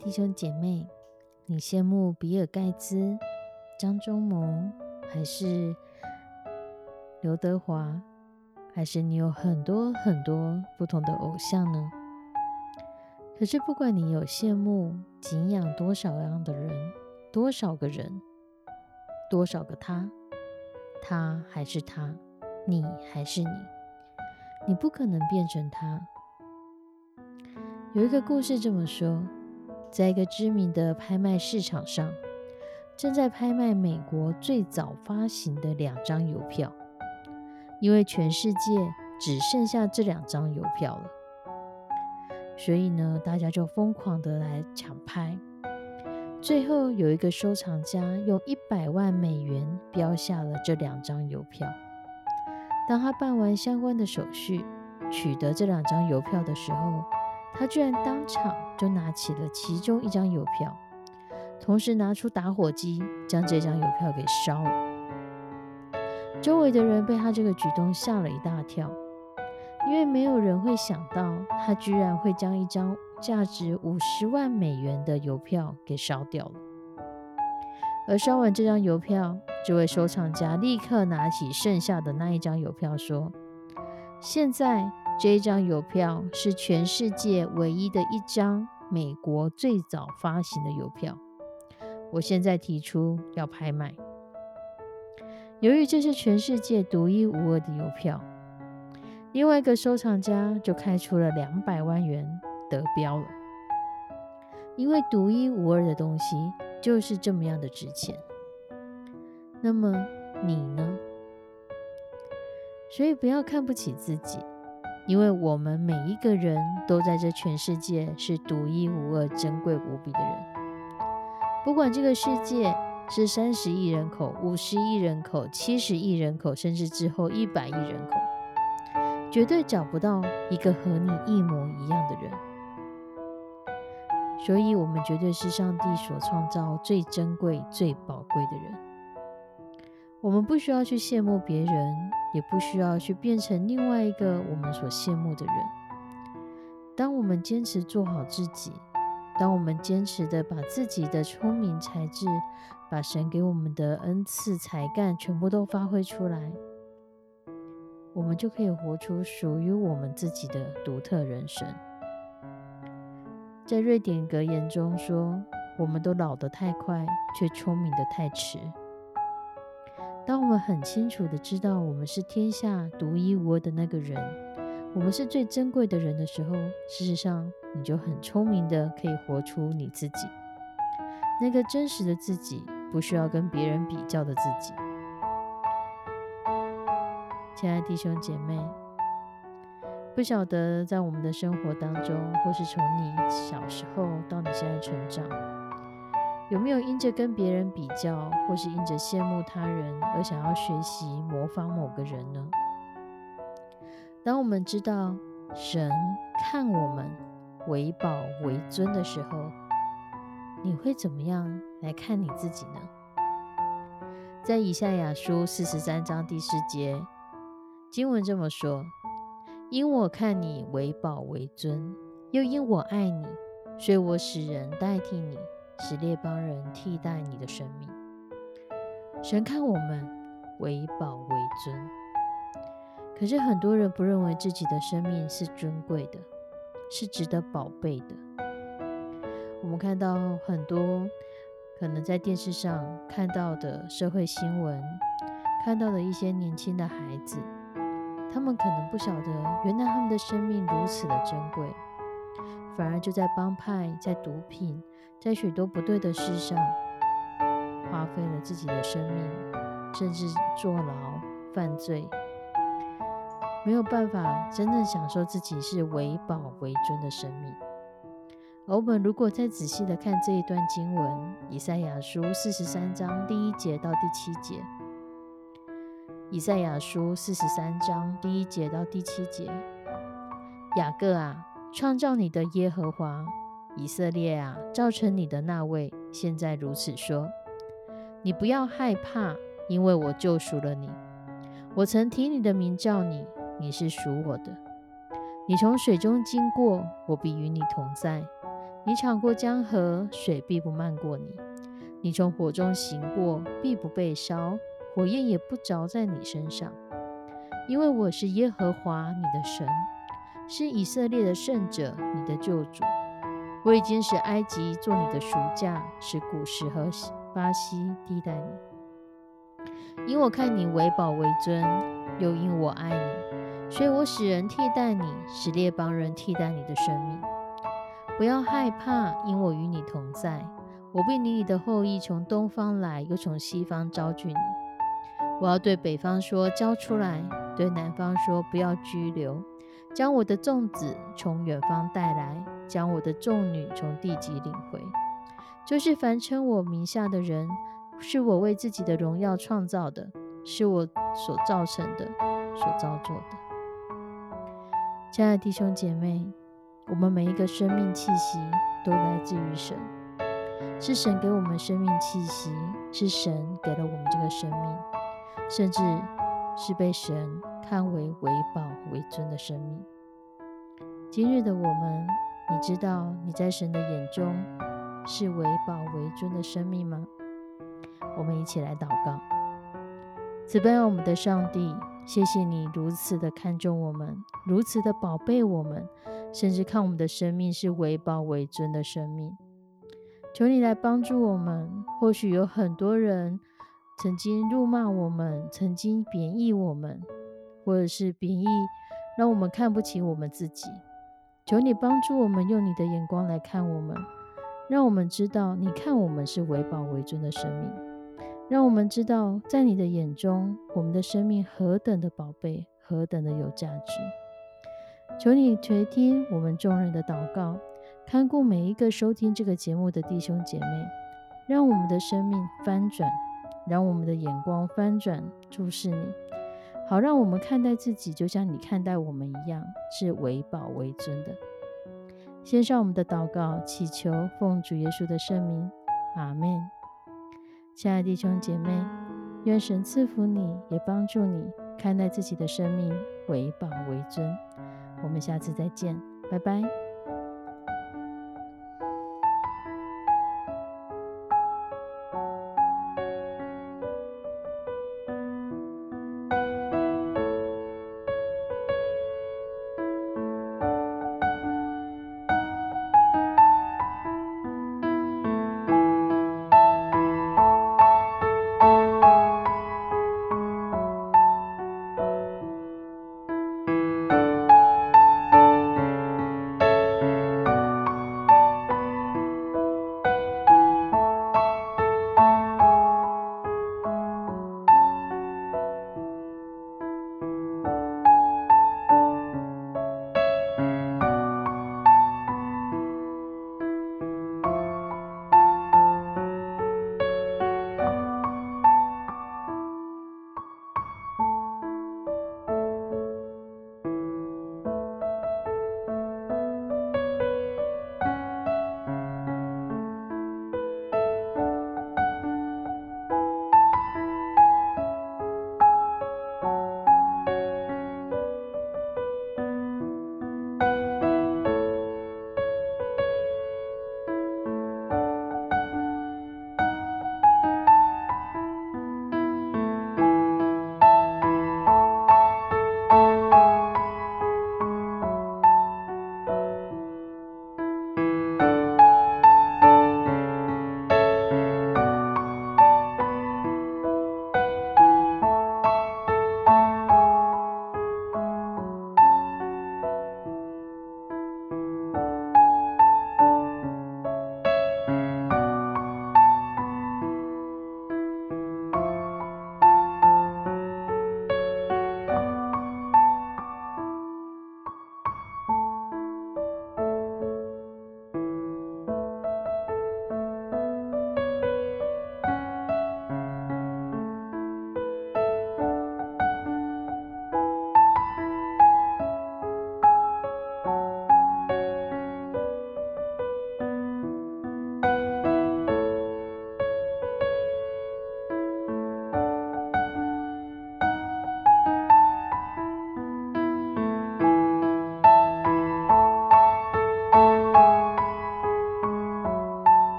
弟兄姐妹，你羡慕比尔盖茨、张忠谋，还是刘德华，还是你有很多很多不同的偶像呢？可是不管你有羡慕、敬仰多少样的人，多少个人，多少个他，他还是他，你还是你，你不可能变成他。有一个故事这么说。在一个知名的拍卖市场上，正在拍卖美国最早发行的两张邮票，因为全世界只剩下这两张邮票了，所以呢，大家就疯狂的来抢拍。最后有一个收藏家用一百万美元标下了这两张邮票。当他办完相关的手续，取得这两张邮票的时候，他居然当场就拿起了其中一张邮票，同时拿出打火机将这张邮票给烧了。周围的人被他这个举动吓了一大跳，因为没有人会想到他居然会将一张价值五十万美元的邮票给烧掉了。而烧完这张邮票，这位收藏家立刻拿起剩下的那一张邮票说：“现在。”这一张邮票是全世界唯一的一张美国最早发行的邮票。我现在提出要拍卖。由于这是全世界独一无二的邮票，另外一个收藏家就开出了两百万元得标了。因为独一无二的东西就是这么样的值钱。那么你呢？所以不要看不起自己。因为我们每一个人都在这全世界是独一无二、珍贵无比的人。不管这个世界是三十亿人口、五十亿人口、七十亿人口，甚至之后一百亿人口，绝对找不到一个和你一模一样的人。所以，我们绝对是上帝所创造最珍贵、最宝贵的人。我们不需要去羡慕别人。也不需要去变成另外一个我们所羡慕的人。当我们坚持做好自己，当我们坚持的把自己的聪明才智，把神给我们的恩赐才干全部都发挥出来，我们就可以活出属于我们自己的独特人生。在瑞典格言中说：“我们都老得太快，却聪明的太迟。”当我们很清楚的知道我们是天下独一无二的那个人，我们是最珍贵的人的时候，事实上你就很聪明的可以活出你自己，那个真实的自己，不需要跟别人比较的自己。亲爱的弟兄姐妹，不晓得在我们的生活当中，或是从你小时候到你现在成长。有没有因着跟别人比较，或是因着羡慕他人而想要学习模仿某个人呢？当我们知道神看我们为宝为尊的时候，你会怎么样来看你自己呢？在以赛亚书四十三章第四节经文这么说：“因我看你为宝为尊，又因我爱你，所以我使人代替你。”使列邦人替代你的生命。神看我们为宝为尊，可是很多人不认为自己的生命是尊贵的，是值得宝贝的，我们看到很多可能在电视上看到的社会新闻，看到的一些年轻的孩子，他们可能不晓得，原来他们的生命如此的珍贵，反而就在帮派、在毒品、在许多不对的事上，花费了自己的生命，甚至坐牢、犯罪。没有办法真正享受自己是为宝为尊的生命。而我们如果再仔细的看这一段经文，《以赛亚书》四十三章第一节到第七节，《以赛亚书》四十三章第一节到第七节，雅各啊，创造你的耶和华，以色列啊，造成你的那位，现在如此说：你不要害怕，因为我救赎了你，我曾提你的名叫你。你是属我的，你从水中经过，我必与你同在；你闯过江河，水必不漫过你；你从火中行过，必不被烧，火焰也不着在你身上。因为我是耶和华你的神，是以色列的圣者，你的救主。我已经使埃及做你的赎价，使古时和巴西替代你，因我看你为宝为尊，又因我爱你。所以我使人替代你，使列邦人替代你的生命。不要害怕，因我与你同在。我必领你的后裔从东方来，又从西方招聚你。我要对北方说：交出来；对南方说：不要拘留。将我的粽子从远方带来，将我的众女从地极领回。就是凡称我名下的人，是我为自己的荣耀创造的，是我所造成的，所造作的。亲爱的弟兄姐妹，我们每一个生命气息都来自于神，是神给我们生命气息，是神给了我们这个生命，甚至是被神看为为宝为尊的生命。今日的我们，你知道你在神的眼中是为宝为尊的生命吗？我们一起来祷告，慈悲我们的上帝。谢谢你如此的看重我们，如此的宝贝我们，甚至看我们的生命是为宝为尊的生命。求你来帮助我们。或许有很多人曾经辱骂我们，曾经贬义我们，或者是贬义，让我们看不起我们自己。求你帮助我们，用你的眼光来看我们，让我们知道你看我们是为宝为尊的生命。让我们知道，在你的眼中，我们的生命何等的宝贝，何等的有价值。求你垂听我们众人的祷告，看顾每一个收听这个节目的弟兄姐妹，让我们的生命翻转，让我们的眼光翻转，注视你，好让我们看待自己，就像你看待我们一样，是为宝为尊的。献上我们的祷告，祈求奉主耶稣的圣名，阿门。亲爱的弟兄姐妹，愿神赐福你，也帮助你看待自己的生命为宝为尊。我们下次再见，拜拜。